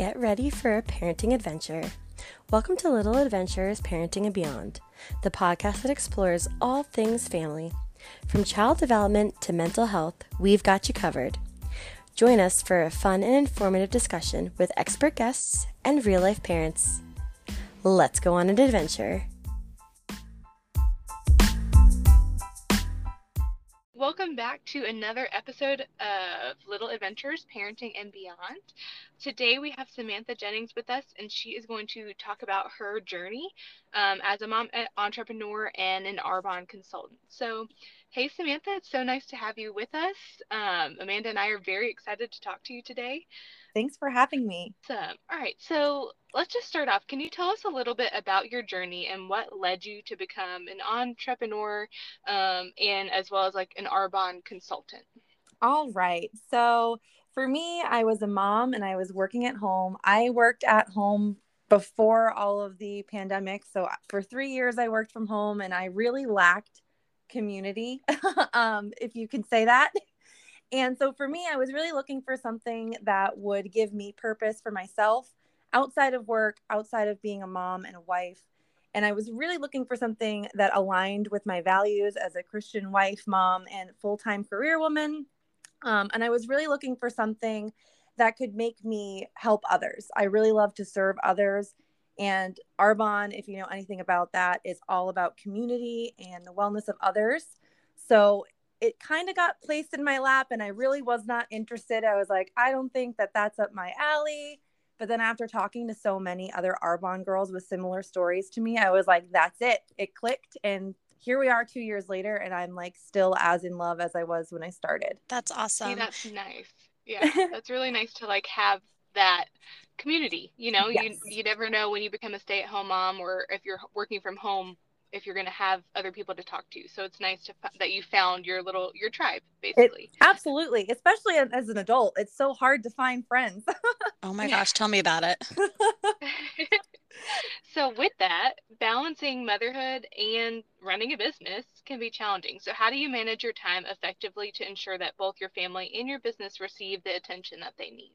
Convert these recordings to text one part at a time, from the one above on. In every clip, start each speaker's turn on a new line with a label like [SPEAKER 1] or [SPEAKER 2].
[SPEAKER 1] Get ready for a parenting adventure. Welcome to Little Adventurers Parenting and Beyond, the podcast that explores all things family. From child development to mental health, we've got you covered. Join us for a fun and informative discussion with expert guests and real life parents. Let's go on an adventure.
[SPEAKER 2] Welcome back to another episode of Little Adventurers Parenting and Beyond. Today we have Samantha Jennings with us, and she is going to talk about her journey um, as a mom entrepreneur and an Arbonne consultant. So, hey Samantha, it's so nice to have you with us. Um, Amanda and I are very excited to talk to you today.
[SPEAKER 3] Thanks for having me.
[SPEAKER 2] Awesome. All right, so let's just start off. Can you tell us a little bit about your journey and what led you to become an entrepreneur um, and as well as like an Arbonne consultant?
[SPEAKER 3] All right. So for me, I was a mom and I was working at home. I worked at home before all of the pandemic. So for three years, I worked from home and I really lacked community, um, if you can say that. And so for me, I was really looking for something that would give me purpose for myself outside of work, outside of being a mom and a wife. And I was really looking for something that aligned with my values as a Christian wife, mom, and full time career woman. Um, and I was really looking for something that could make me help others. I really love to serve others. And Arbonne, if you know anything about that, is all about community and the wellness of others. So it kind of got placed in my lap and I really was not interested. I was like, I don't think that that's up my alley. But then after talking to so many other Arbonne girls with similar stories to me, I was like, that's it. It clicked. And here we are two years later, and I'm like still as in love as I was when I started.
[SPEAKER 4] That's awesome.
[SPEAKER 2] See, that's nice. Yeah, that's really nice to like have that community. You know, yes. you you never know when you become a stay at home mom or if you're working from home if you're going to have other people to talk to. So it's nice to that you found your little your tribe basically.
[SPEAKER 3] It, absolutely, especially as an adult, it's so hard to find friends.
[SPEAKER 4] oh my gosh, tell me about it.
[SPEAKER 2] so with that, balancing motherhood and running a business can be challenging. So how do you manage your time effectively to ensure that both your family and your business receive the attention that they need?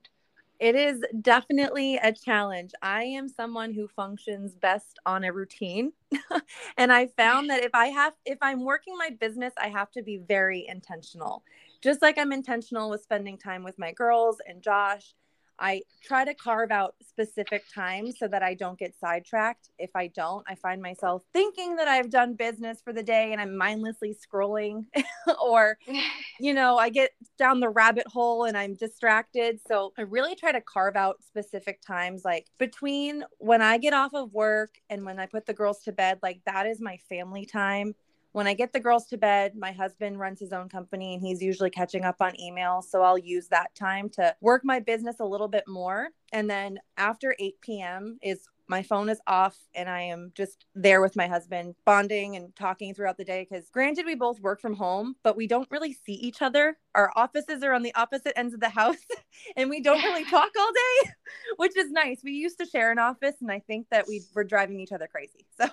[SPEAKER 3] It is definitely a challenge. I am someone who functions best on a routine. and I found that if I have if I'm working my business, I have to be very intentional. Just like I'm intentional with spending time with my girls and Josh I try to carve out specific times so that I don't get sidetracked. If I don't, I find myself thinking that I've done business for the day and I'm mindlessly scrolling, or, you know, I get down the rabbit hole and I'm distracted. So I really try to carve out specific times, like between when I get off of work and when I put the girls to bed, like that is my family time when I get the girls to bed, my husband runs his own company and he's usually catching up on email. So I'll use that time to work my business a little bit more. And then after 8 p.m. is my phone is off and I am just there with my husband, bonding and talking throughout the day. Because granted, we both work from home, but we don't really see each other. Our offices are on the opposite ends of the house and we don't really talk all day, which is nice. We used to share an office and I think that we were driving each other crazy. So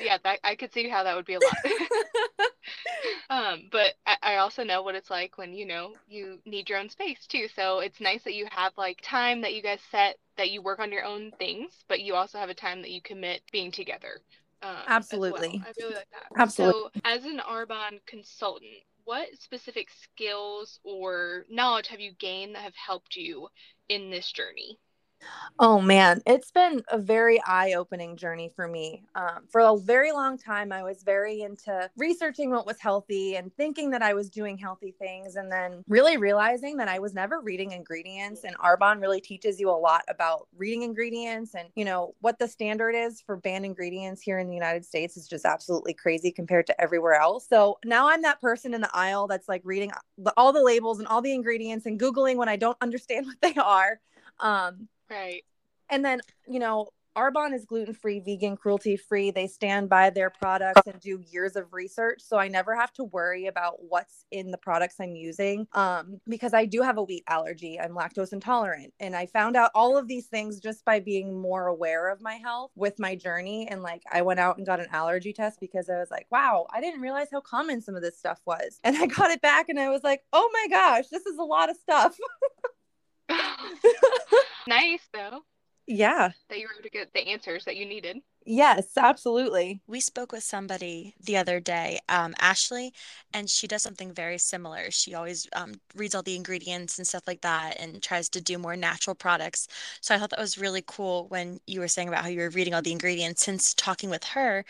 [SPEAKER 2] yeah, that, I could see how that would be a lot. um, but I, I also know what it's like when you know you need your own space too. So it's nice that you have like time that you guys set that you work on your own things, but you also have a time that you commit being together.
[SPEAKER 3] Um, Absolutely.
[SPEAKER 2] Well. I really like that.
[SPEAKER 3] Absolutely.
[SPEAKER 2] So, as an Arbonne consultant, what specific skills or knowledge have you gained that have helped you in this journey?
[SPEAKER 3] Oh man, it's been a very eye opening journey for me. Um, for a very long time, I was very into researching what was healthy and thinking that I was doing healthy things, and then really realizing that I was never reading ingredients. And Arbonne really teaches you a lot about reading ingredients and, you know, what the standard is for banned ingredients here in the United States is just absolutely crazy compared to everywhere else. So now I'm that person in the aisle that's like reading all the labels and all the ingredients and Googling when I don't understand what they are. Um,
[SPEAKER 2] Right.
[SPEAKER 3] And then, you know, Arbonne is gluten free, vegan, cruelty free. They stand by their products and do years of research. So I never have to worry about what's in the products I'm using um, because I do have a wheat allergy. I'm lactose intolerant. And I found out all of these things just by being more aware of my health with my journey. And like I went out and got an allergy test because I was like, wow, I didn't realize how common some of this stuff was. And I got it back and I was like, oh my gosh, this is a lot of stuff.
[SPEAKER 2] nice though
[SPEAKER 3] Yeah.
[SPEAKER 2] that you were able to get the answers that you needed.
[SPEAKER 3] Yes, absolutely.
[SPEAKER 4] We spoke with somebody the other day, um, Ashley, and she does something very similar. She always um, reads all the ingredients and stuff like that and tries to do more natural products. So I thought that was really cool when you were saying about how you were reading all the ingredients. Since talking with her,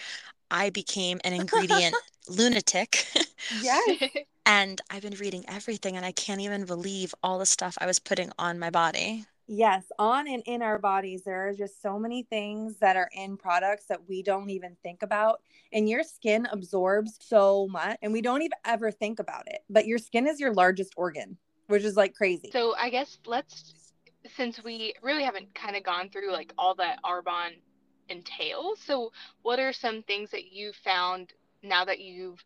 [SPEAKER 4] I became an ingredient lunatic.
[SPEAKER 3] Yes.
[SPEAKER 4] And I've been reading everything, and I can't even believe all the stuff I was putting on my body.
[SPEAKER 3] Yes, on and in our bodies, there are just so many things that are in products that we don't even think about. And your skin absorbs so much, and we don't even ever think about it. But your skin is your largest organ, which is like crazy.
[SPEAKER 2] So I guess let's, since we really haven't kind of gone through like all that Arbonne entails, so what are some things that you found now that you've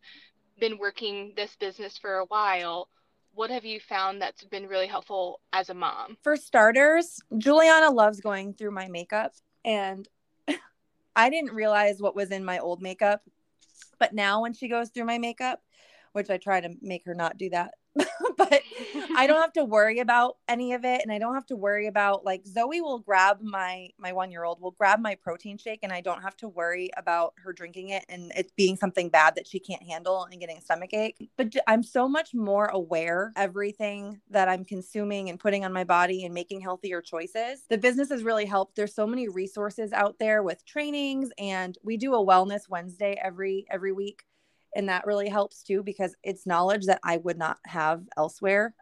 [SPEAKER 2] been working this business for a while? What have you found that's been really helpful as a mom?
[SPEAKER 3] For starters, Juliana loves going through my makeup, and I didn't realize what was in my old makeup. But now, when she goes through my makeup, which I try to make her not do that, but I don't have to worry about any of it and I don't have to worry about like Zoe will grab my my 1-year-old will grab my protein shake and I don't have to worry about her drinking it and it being something bad that she can't handle and getting a stomach ache. But I'm so much more aware everything that I'm consuming and putting on my body and making healthier choices. The business has really helped. There's so many resources out there with trainings and we do a wellness Wednesday every every week and that really helps too because it's knowledge that I would not have elsewhere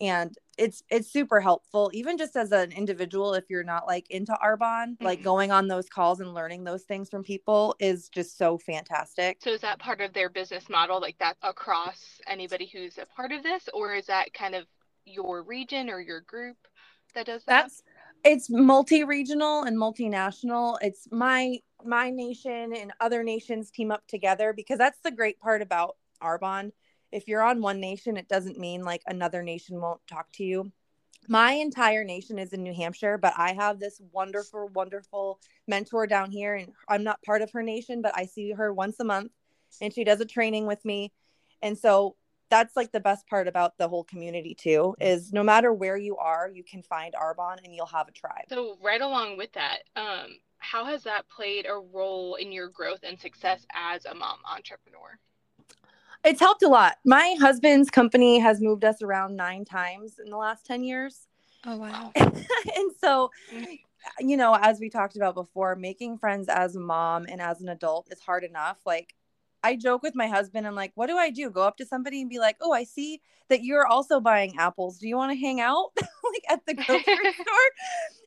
[SPEAKER 3] and it's it's super helpful even just as an individual if you're not like into Arbonne like
[SPEAKER 2] Mhm.
[SPEAKER 3] going on those calls and learning those things from people is just so fantastic
[SPEAKER 2] So is that part of their business model, like that across anybody who's a part of this, or is that kind of your region or your group that does that?
[SPEAKER 3] that's it's multi-regional and multinational it's my my nation and other nations team up together because that's the great part about Arbonne. if you're on one nation it doesn't mean like another nation won't talk to you. My entire nation is in new hampshire but i have this wonderful wonderful mentor down here and i'm not part of her nation but i see her once a month and she does a training with me. And so that's like the best part about the whole community too is no matter where you are you can find arbonne and you'll have a tribe.
[SPEAKER 2] So right along with that, um, how has that played a role in your growth and success as a mom entrepreneur?
[SPEAKER 3] it's helped a lot. My husband's company has moved us around nine times in the last 10 years.
[SPEAKER 4] Oh, wow.
[SPEAKER 3] and so you know as we talked about before making friends as a mom and as an adult is hard enough. Like i joke with my husband i'm like what do i do? Go up to somebody and be like oh i see that you're also buying apples. Do you want to hang out like at the grocery store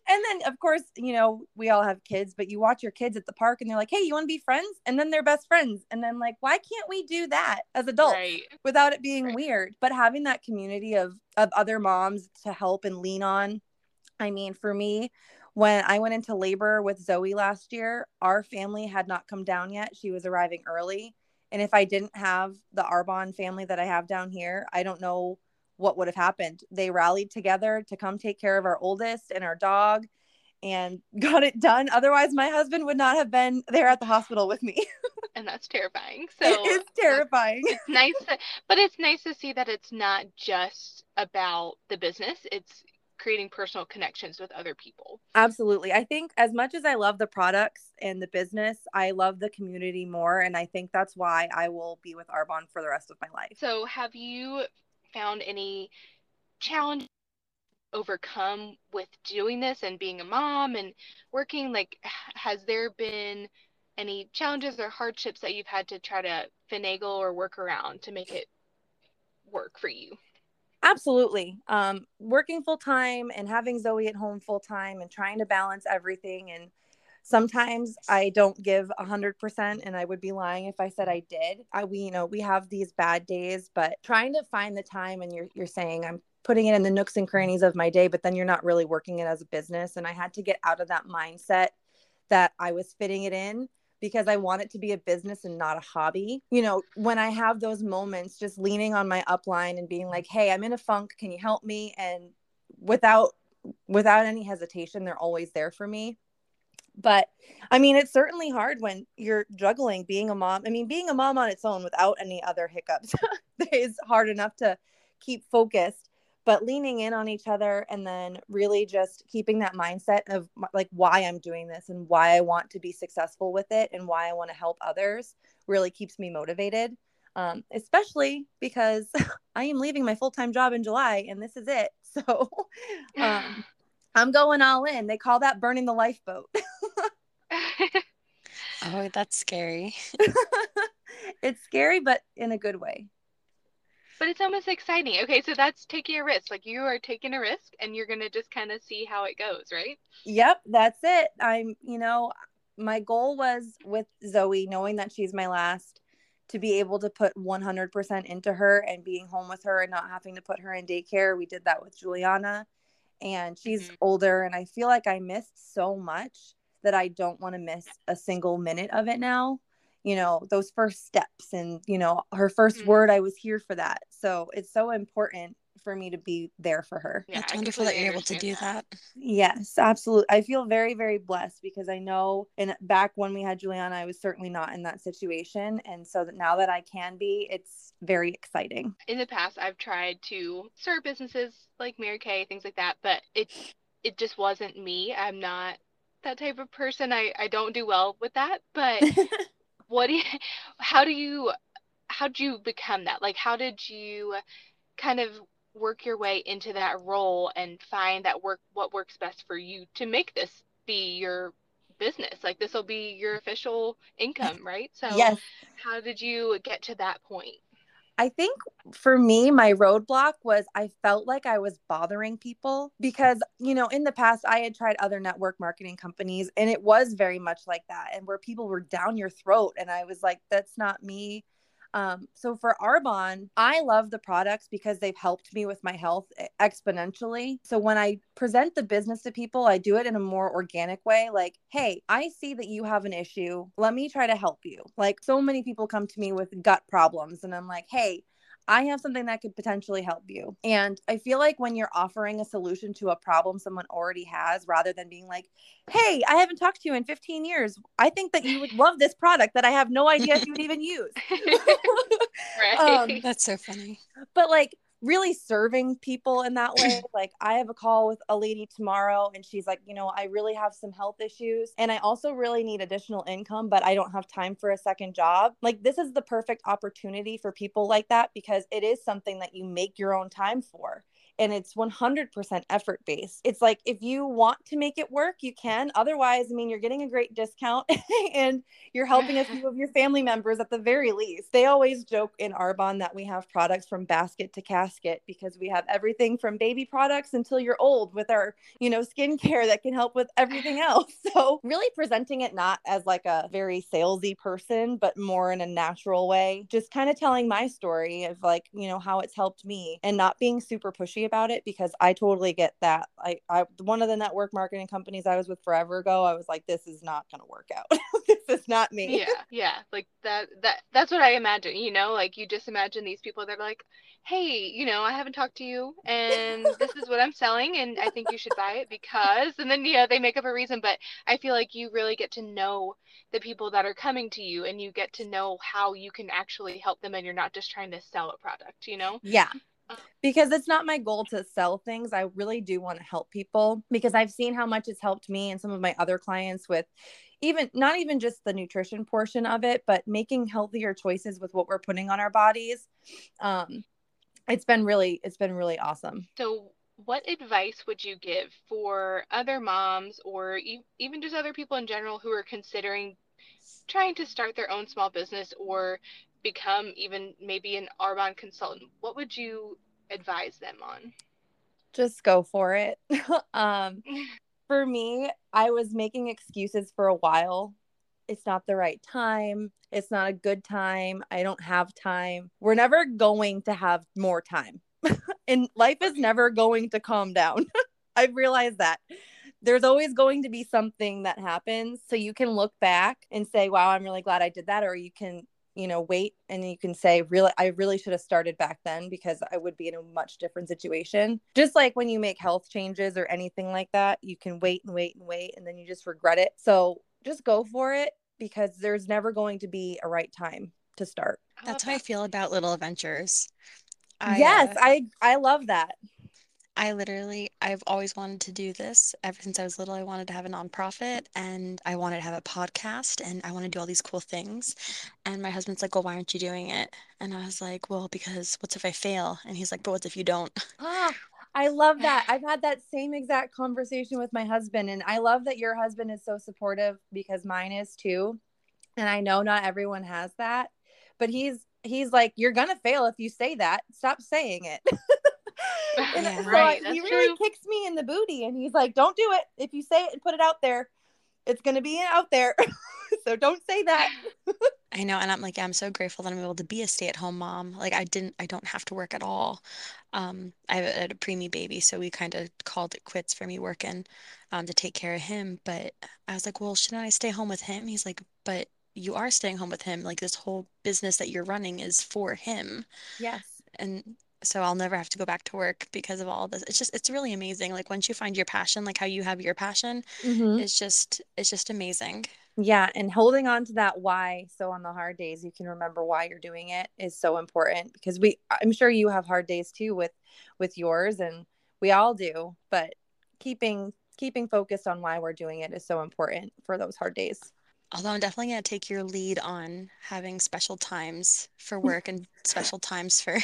[SPEAKER 3] and then of course you know we all have kids but you watch your kids at the park and they're like hey you want to be friends? And then they're best friends. And then like why can't we do that as adults
[SPEAKER 2] Right.
[SPEAKER 3] without it being
[SPEAKER 2] Right.
[SPEAKER 3] weird? But having that community of of other moms to help and lean on i mean for me when i went into labor with zoe last year our family had not come down yet. She was arriving early. And if i didn't have the arbonne family that i have down here i don't know what would have happened they rallied together to come take care of our oldest and our dog and got it done otherwise my husband would not have been there at the hospital with me
[SPEAKER 2] And that's terrifying. So
[SPEAKER 3] it is terrifying
[SPEAKER 2] it's nice to, but it's nice to see that it's not just about the business. It's creating personal connections with other people.
[SPEAKER 3] Absolutely. I think as much as I love the products and the business, I love the community more. And I think that's why I will be with Arbonne for the rest of my life.
[SPEAKER 2] So have you found any challenge overcome with doing this and being a mom and working like has there been any challenges or hardships that you've had to try to finagle or work around to make it work for you
[SPEAKER 3] Absolutely. Um, working full time and having Zoe at home full time and trying to balance everything. And sometimes I don't give a hundred percent and I would be lying if I said I did. I, we, you know, we have these bad days, but trying to find the time and you're, you're saying I'm putting it in the nooks and crannies of my day, but then you're not really working it as a business. And I had to get out of that mindset that I was fitting it in because I want it to be a business and not a hobby. You know, when I have those moments, just leaning on my upline and being like, "Hey, I'm in a funk. Can you help me?" and without without any hesitation, they're always there for me. But I mean, it's certainly hard when you're juggling being a mom. I mean, being a mom on its own without any other hiccups is hard enough to keep focused. but leaning in on each other and then really just keeping that mindset of like why I'm doing this and why I want to be successful with it and why I want to help others really keeps me motivated. Um, especially because I am leaving my full time job in July and this is it. So um, I'm going all in. They call that burning the lifeboat.
[SPEAKER 4] oh, that's scary.
[SPEAKER 3] it's scary, but in a good way.
[SPEAKER 2] But it's almost exciting. Okay, so that's taking a risk. Like you are taking a risk and you're going to just kind of see how it goes, right?
[SPEAKER 3] Yep, that's it. I'm, you know, my goal was with Zoe, knowing that she's my last, to be able to put 100% into her and being home with her and not having to put her in daycare. We did that with Juliana, and she's mm-hmm. older, and I feel like I missed so much that I don't want to miss a single minute of it now. You know those first steps and you know her 1st mm-hmm. word i was here for that. So it's so important for me to be there for her.
[SPEAKER 4] Yeah, it's wonderful that you're able to do that. that.
[SPEAKER 3] Yes absolutely i feel very very blessed because i know and back when we had juliana i was certainly not in that situation. And so that now that i can be it's very exciting.
[SPEAKER 2] In the past i've tried to start businesses like mary kay things like that but it's it just wasn't me. I'm not that type of person i i don't do well with that but what do you, how do you how did you become that? Like how did you kind of work your way into that role and find that work what works best for you to make this be your business? Like this will be your official income right? So
[SPEAKER 3] yes.
[SPEAKER 2] how did you get to that point
[SPEAKER 3] I think for me, my roadblock was I felt like I was bothering people because, you know, in the past, I had tried other network marketing companies and it was very much like that, and where people were down your throat. And I was like, that's not me. Um, so for Arbonne, I love the products because they've helped me with my health exponentially. So when I present the business to people, I do it in a more organic way. Like, hey, I see that you have an issue. Let me try to help you. Like, so many people come to me with gut problems, and I'm like, hey, I have something that could potentially help you. And I feel like when you're offering a solution to a problem someone already has, rather than being like, hey, I haven't talked to you in 15 years. I think that you would love this product that I have no idea if you would even use.
[SPEAKER 4] right. Um, That's so funny.
[SPEAKER 3] But like, really serving people in that way. like I have a call with a lady tomorrow and she's like, you know, I really have some health issues and I also really need additional income, but I don't have time for a second job. Like this is the perfect opportunity for people like that because it is something that you make your own time for and it's 100% effort based. It's like if you want to make it work, you can. Otherwise, I mean, you're getting a great discount and you're helping a few of your family members at the very least. They always joke in Arbonne that we have products from basket to casket because we have everything from baby products until you're old with our, you know, skincare that can help with everything else. So, really presenting it not as like a very salesy person, but more in a natural way, just kind of telling my story of like, you know, how it's helped me and not being super pushy about it because I totally get that. I, I one of the network marketing companies I was with forever ago, I was like, this is not gonna work out. this is not me.
[SPEAKER 2] Yeah, yeah. Like that that that's what I imagine, you know, like you just imagine these people that are like, Hey, you know, I haven't talked to you and this is what I'm selling and I think you should buy it because and then yeah, they make up a reason, but I feel like you really get to know the people that are coming to you and you get to know how you can actually help them and you're not just trying to sell a product, you know?
[SPEAKER 3] Yeah because it's not my goal to sell things. I really do want to help people because I've seen how much it's helped me and some of my other clients with even not even just the nutrition portion of it, but making healthier choices with what we're putting on our bodies. Um, it's been really, it's been really awesome.
[SPEAKER 2] So, what advice would you give for other moms or e- even just other people in general who are considering trying to start their own small business or become even maybe an Arbonne consultant, what would you advise them on?
[SPEAKER 3] Just go for it. um, for me, I was making excuses for a while. It's not the right time. It's not a good time. I don't have time. We're never going to have more time. and life is never going to calm down. I've realized that there's always going to be something that happens. So you can look back and say, wow, I'm really glad I did that. Or you can you know wait and you can say really i really should have started back then because i would be in a much different situation. Just like when you make health changes or anything like that you can wait and wait and wait and then you just regret it. So just go for it because there's never going to be a right time to start.
[SPEAKER 4] That's how i feel about little adventurers. I,
[SPEAKER 3] yes uh, i i love that
[SPEAKER 4] I literally, I've always wanted to do this. Ever since I was little, I wanted to have a nonprofit and I wanted to have a podcast and I want to do all these cool things. And my husband's like, Well, why aren't you doing it? And I was like, Well, because what's if I fail? And he's like, But what if you don't?
[SPEAKER 3] Ah, I love that. I've had that same exact conversation with my husband. And I love that your husband is so supportive because mine is too. And I know not everyone has that, but he's he's like, You're gonna fail if you say that. Stop saying it. And
[SPEAKER 4] Yeah.
[SPEAKER 3] so
[SPEAKER 2] Right,
[SPEAKER 3] he
[SPEAKER 2] that's
[SPEAKER 3] really
[SPEAKER 2] true.
[SPEAKER 3] kicks me in the booty and he's like, Don't do it. If you say it and put it out there, it's gonna be out there. so don't say that.
[SPEAKER 4] I know, and I'm like, I'm so grateful that I'm able to be a stay-at-home mom. Like I didn't, I don't have to work at all. Um, I have a, a preemie baby, so we kind of called it quits for me working, um, to take care of him. But I was like, well, shouldn't I stay home with him? He's like, but you are staying home with him. Like this whole business that you're running is for him.
[SPEAKER 3] Yes.
[SPEAKER 4] And so I'll never have to go back to work because of all this. It's just, it's really amazing. Like once you find your passion, like how you have your passion,
[SPEAKER 3] Mhm.
[SPEAKER 4] it's just, it's just amazing.
[SPEAKER 3] Yeah, and holding on to that why so on the hard days you can remember why you're doing it is so important because we I'm sure you have hard days too with with yours and we all do, but keeping keeping focused on why we're doing it is so important for those hard days.
[SPEAKER 4] Although I'm definitely going to take your lead on having special times for work and special times for.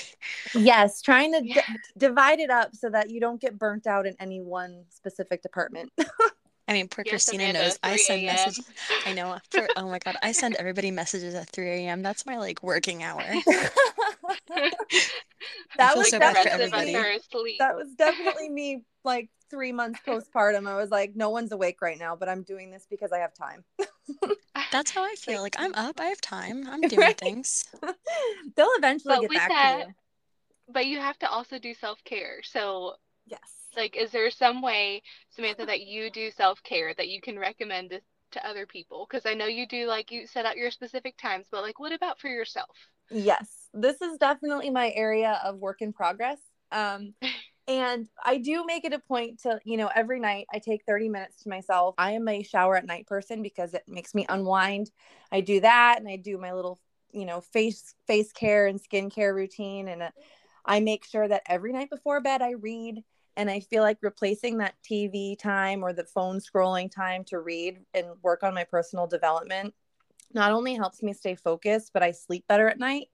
[SPEAKER 3] Yes, trying to d- divide it up so that you don't get burnt out in any one specific department.
[SPEAKER 4] I mean, poor
[SPEAKER 2] Yes,
[SPEAKER 4] Christina
[SPEAKER 2] Amanda,
[SPEAKER 4] knows I send messages. I know. For, oh my God, I send everybody messages at 3 a.m. That's my like working hour.
[SPEAKER 3] that was
[SPEAKER 4] so bad for
[SPEAKER 2] rest
[SPEAKER 3] definitely that was definitely me like three months postpartum. I was like, no one's awake right now, but I'm doing this because I have time.
[SPEAKER 4] That's how I feel. Like I'm up. I have time. I'm doing
[SPEAKER 3] Right.
[SPEAKER 4] things.
[SPEAKER 3] They'll eventually
[SPEAKER 2] But
[SPEAKER 3] get back
[SPEAKER 2] that-
[SPEAKER 3] to you.
[SPEAKER 2] But you have to also do self care. So,
[SPEAKER 3] Yes.
[SPEAKER 2] like, is there some way, Samantha, that you do self care that you can recommend to, to other people? Because I know you do, like, you set out your specific times, but, like, what about for yourself?
[SPEAKER 3] Yes. This is definitely my area of work in progress. Um, and I do make it a point to, you know, every night I take 30 minutes to myself. I am a shower at night person because it makes me unwind. I do that and I do my little, you know, face face care and skincare routine and uh, I make sure that every night before bed I read and I feel like replacing that TV time or the phone scrolling time to read and work on my personal development not only helps me stay focused, but I sleep better at night.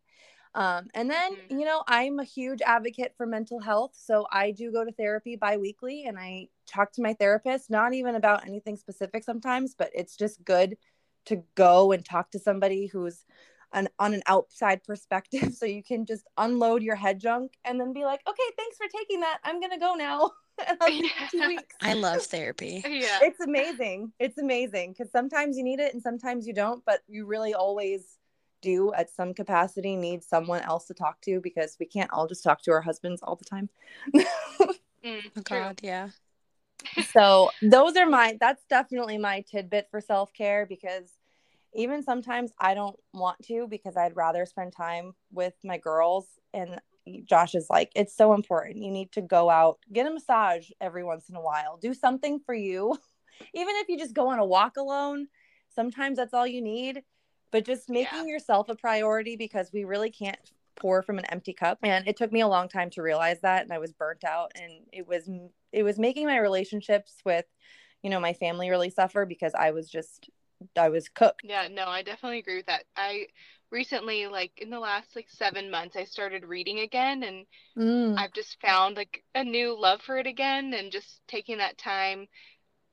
[SPEAKER 3] Um, and then,
[SPEAKER 2] Mhm.
[SPEAKER 3] you know, I'm a huge advocate for mental health. So I do go to therapy bi weekly and I talk to my therapist, not even about anything specific sometimes, but it's just good to go and talk to somebody who's an, on an outside perspective. So you can just unload your head junk and then be like, okay, thanks for taking that. I'm going to go now. And I'll see you in two weeks.
[SPEAKER 4] I love therapy.
[SPEAKER 2] Yeah.
[SPEAKER 3] It's amazing. It's amazing because sometimes you need it and sometimes you don't, but you really always do at some capacity need someone else to talk to because we can't all just talk to our husbands all the time.
[SPEAKER 2] Mm,
[SPEAKER 4] Oh
[SPEAKER 2] true.
[SPEAKER 4] God, yeah.
[SPEAKER 3] so those are my that's definitely my tidbit for self-care because even sometimes I don't want to because I'd rather spend time with my girls and Josh is like it's so important you need to go out get a massage every once in a while do something for you even if you just go on a walk alone sometimes that's all you need but just making yourself a priority because we really can't pour from an empty cup and it took me a long time to realize that and I was burnt out and it was it was making my relationships with you know my family really suffer because I was just I was cooked
[SPEAKER 2] Yeah, no, I definitely agree with that. I recently, like in the last like seven months, I started reading again, and
[SPEAKER 3] Mm.
[SPEAKER 2] I've just found like a new love for it again, and just taking that time.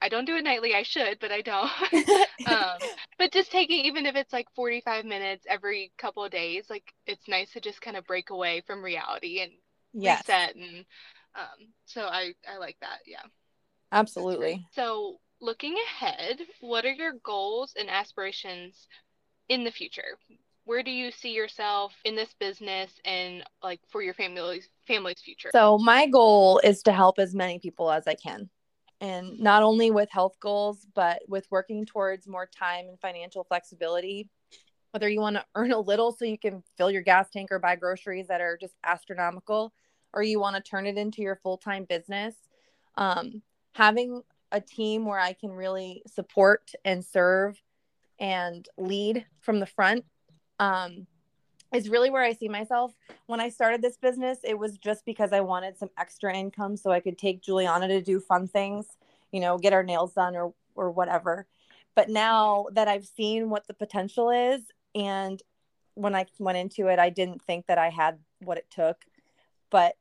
[SPEAKER 2] I don't do it nightly. I should, but I don't. um, but just taking, even if it's like 45 minutes every couple of days, like it's nice to just kind of break away from reality and
[SPEAKER 3] yes
[SPEAKER 2] reset. And um, so I, I like that. Yeah.
[SPEAKER 3] absolutely
[SPEAKER 2] So, looking ahead, what are your goals and aspirations in the future? Where do you see yourself in this business and like for your family's family's future?
[SPEAKER 3] So my goal is to help as many people as I can. And not only with health goals, but with working towards more time and financial flexibility. Whether you want to earn a little so you can fill your gas tank or buy groceries that are just astronomical, or you want to turn it into your full time business. Um, having a team where I can really support and serve and lead from the front um, is really where I see myself. When I started this business, it was just because I wanted some extra income so I could take Juliana to do fun things, you know, get our nails done or or whatever. But now that I've seen what the potential is and when I went into it, I didn't think that I had what it took. But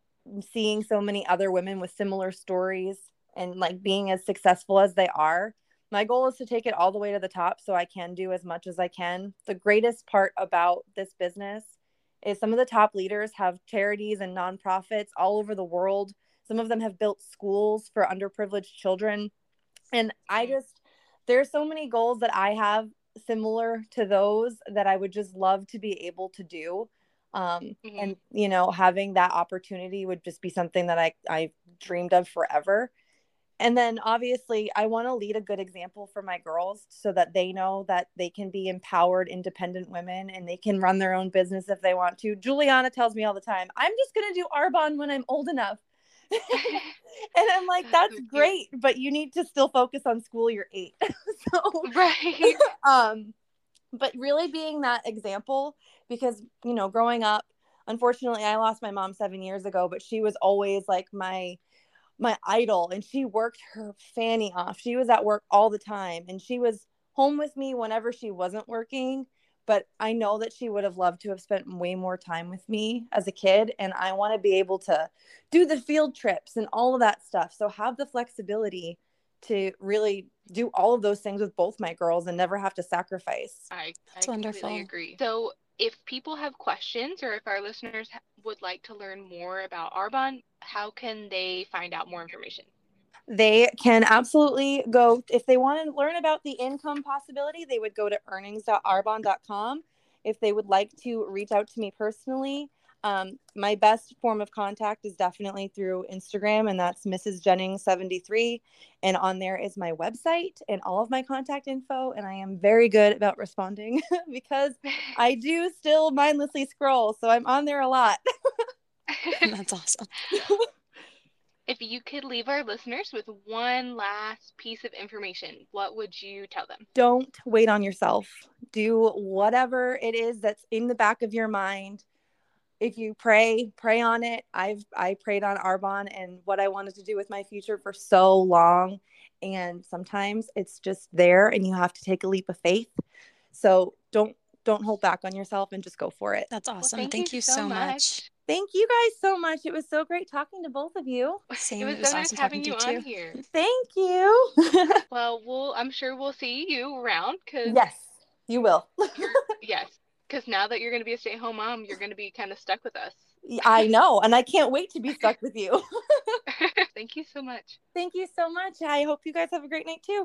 [SPEAKER 3] seeing so many other women with similar stories and like being as successful as they are, my goal is to take it all the way to the top so I can do as much as I can. The greatest part about this business is some of the top leaders have charities and nonprofits all over the world. Some of them have built schools for underprivileged children. And I just, there's so many goals that I have similar to those that I would just love to be able to do. Um, mm-hmm. And, you know, having that opportunity would just be something that I, I dreamed of forever and then obviously i want to lead a good example for my girls so that they know that they can be empowered independent women and they can run their own business if they want to. Juliana tells me all the time i'm just going to do arbonne when i'm old enough. And i'm like that's great but you need to still focus on school you're eight. So right. um but really being that example because you know growing up unfortunately i lost my mom seven years ago but she was always like my my idol and she worked her fanny off. She was at work all the time and she was home with me whenever she wasn't working. But I know that she would have loved to have spent way more time with me as a kid. And I want to be able to do the field trips and all of that stuff. So have the flexibility to really do all of those things with both my girls and never have to sacrifice.
[SPEAKER 2] I, wonderful I completely agree. So if people have questions or if our listeners would like to learn more about Arbonne, how can they find out more information?
[SPEAKER 3] They can absolutely go, if they want to learn about the income possibility, they would go to earnings.arbonne.com. If they would like to reach out to me personally, um, my best form of contact is definitely through Instagram, and that's Mrs. Jennings73. And on there is my website and all of my contact info. And I am very good about responding because I do still mindlessly scroll. So I'm on there a lot.
[SPEAKER 4] that's awesome.
[SPEAKER 2] if you could leave our listeners with one last piece of information, what would you tell them?
[SPEAKER 3] Don't wait on yourself. Do whatever it is that's in the back of your mind if you pray, pray on it. I've I prayed on Arbonne and what I wanted to do with my future for so long. And sometimes it's just there and you have to take a leap of faith. So don't don't hold back on yourself and just go for it.
[SPEAKER 4] That's awesome. Well, thank, thank, you, so, so much. much.
[SPEAKER 3] Thank you guys so much. It was so great talking to both of you.
[SPEAKER 2] Same. It was, it was so nice having you on here.
[SPEAKER 3] Thank you.
[SPEAKER 2] well, we'll I'm sure we'll see you around because
[SPEAKER 3] yes, you will.
[SPEAKER 2] yes, because now that you're going to be a stay-at-home mom, you're going to be kind of stuck with us.
[SPEAKER 3] I know, and I can't wait to be stuck with you.
[SPEAKER 2] Thank you so much.
[SPEAKER 3] Thank you so much. I hope you guys have a great night too.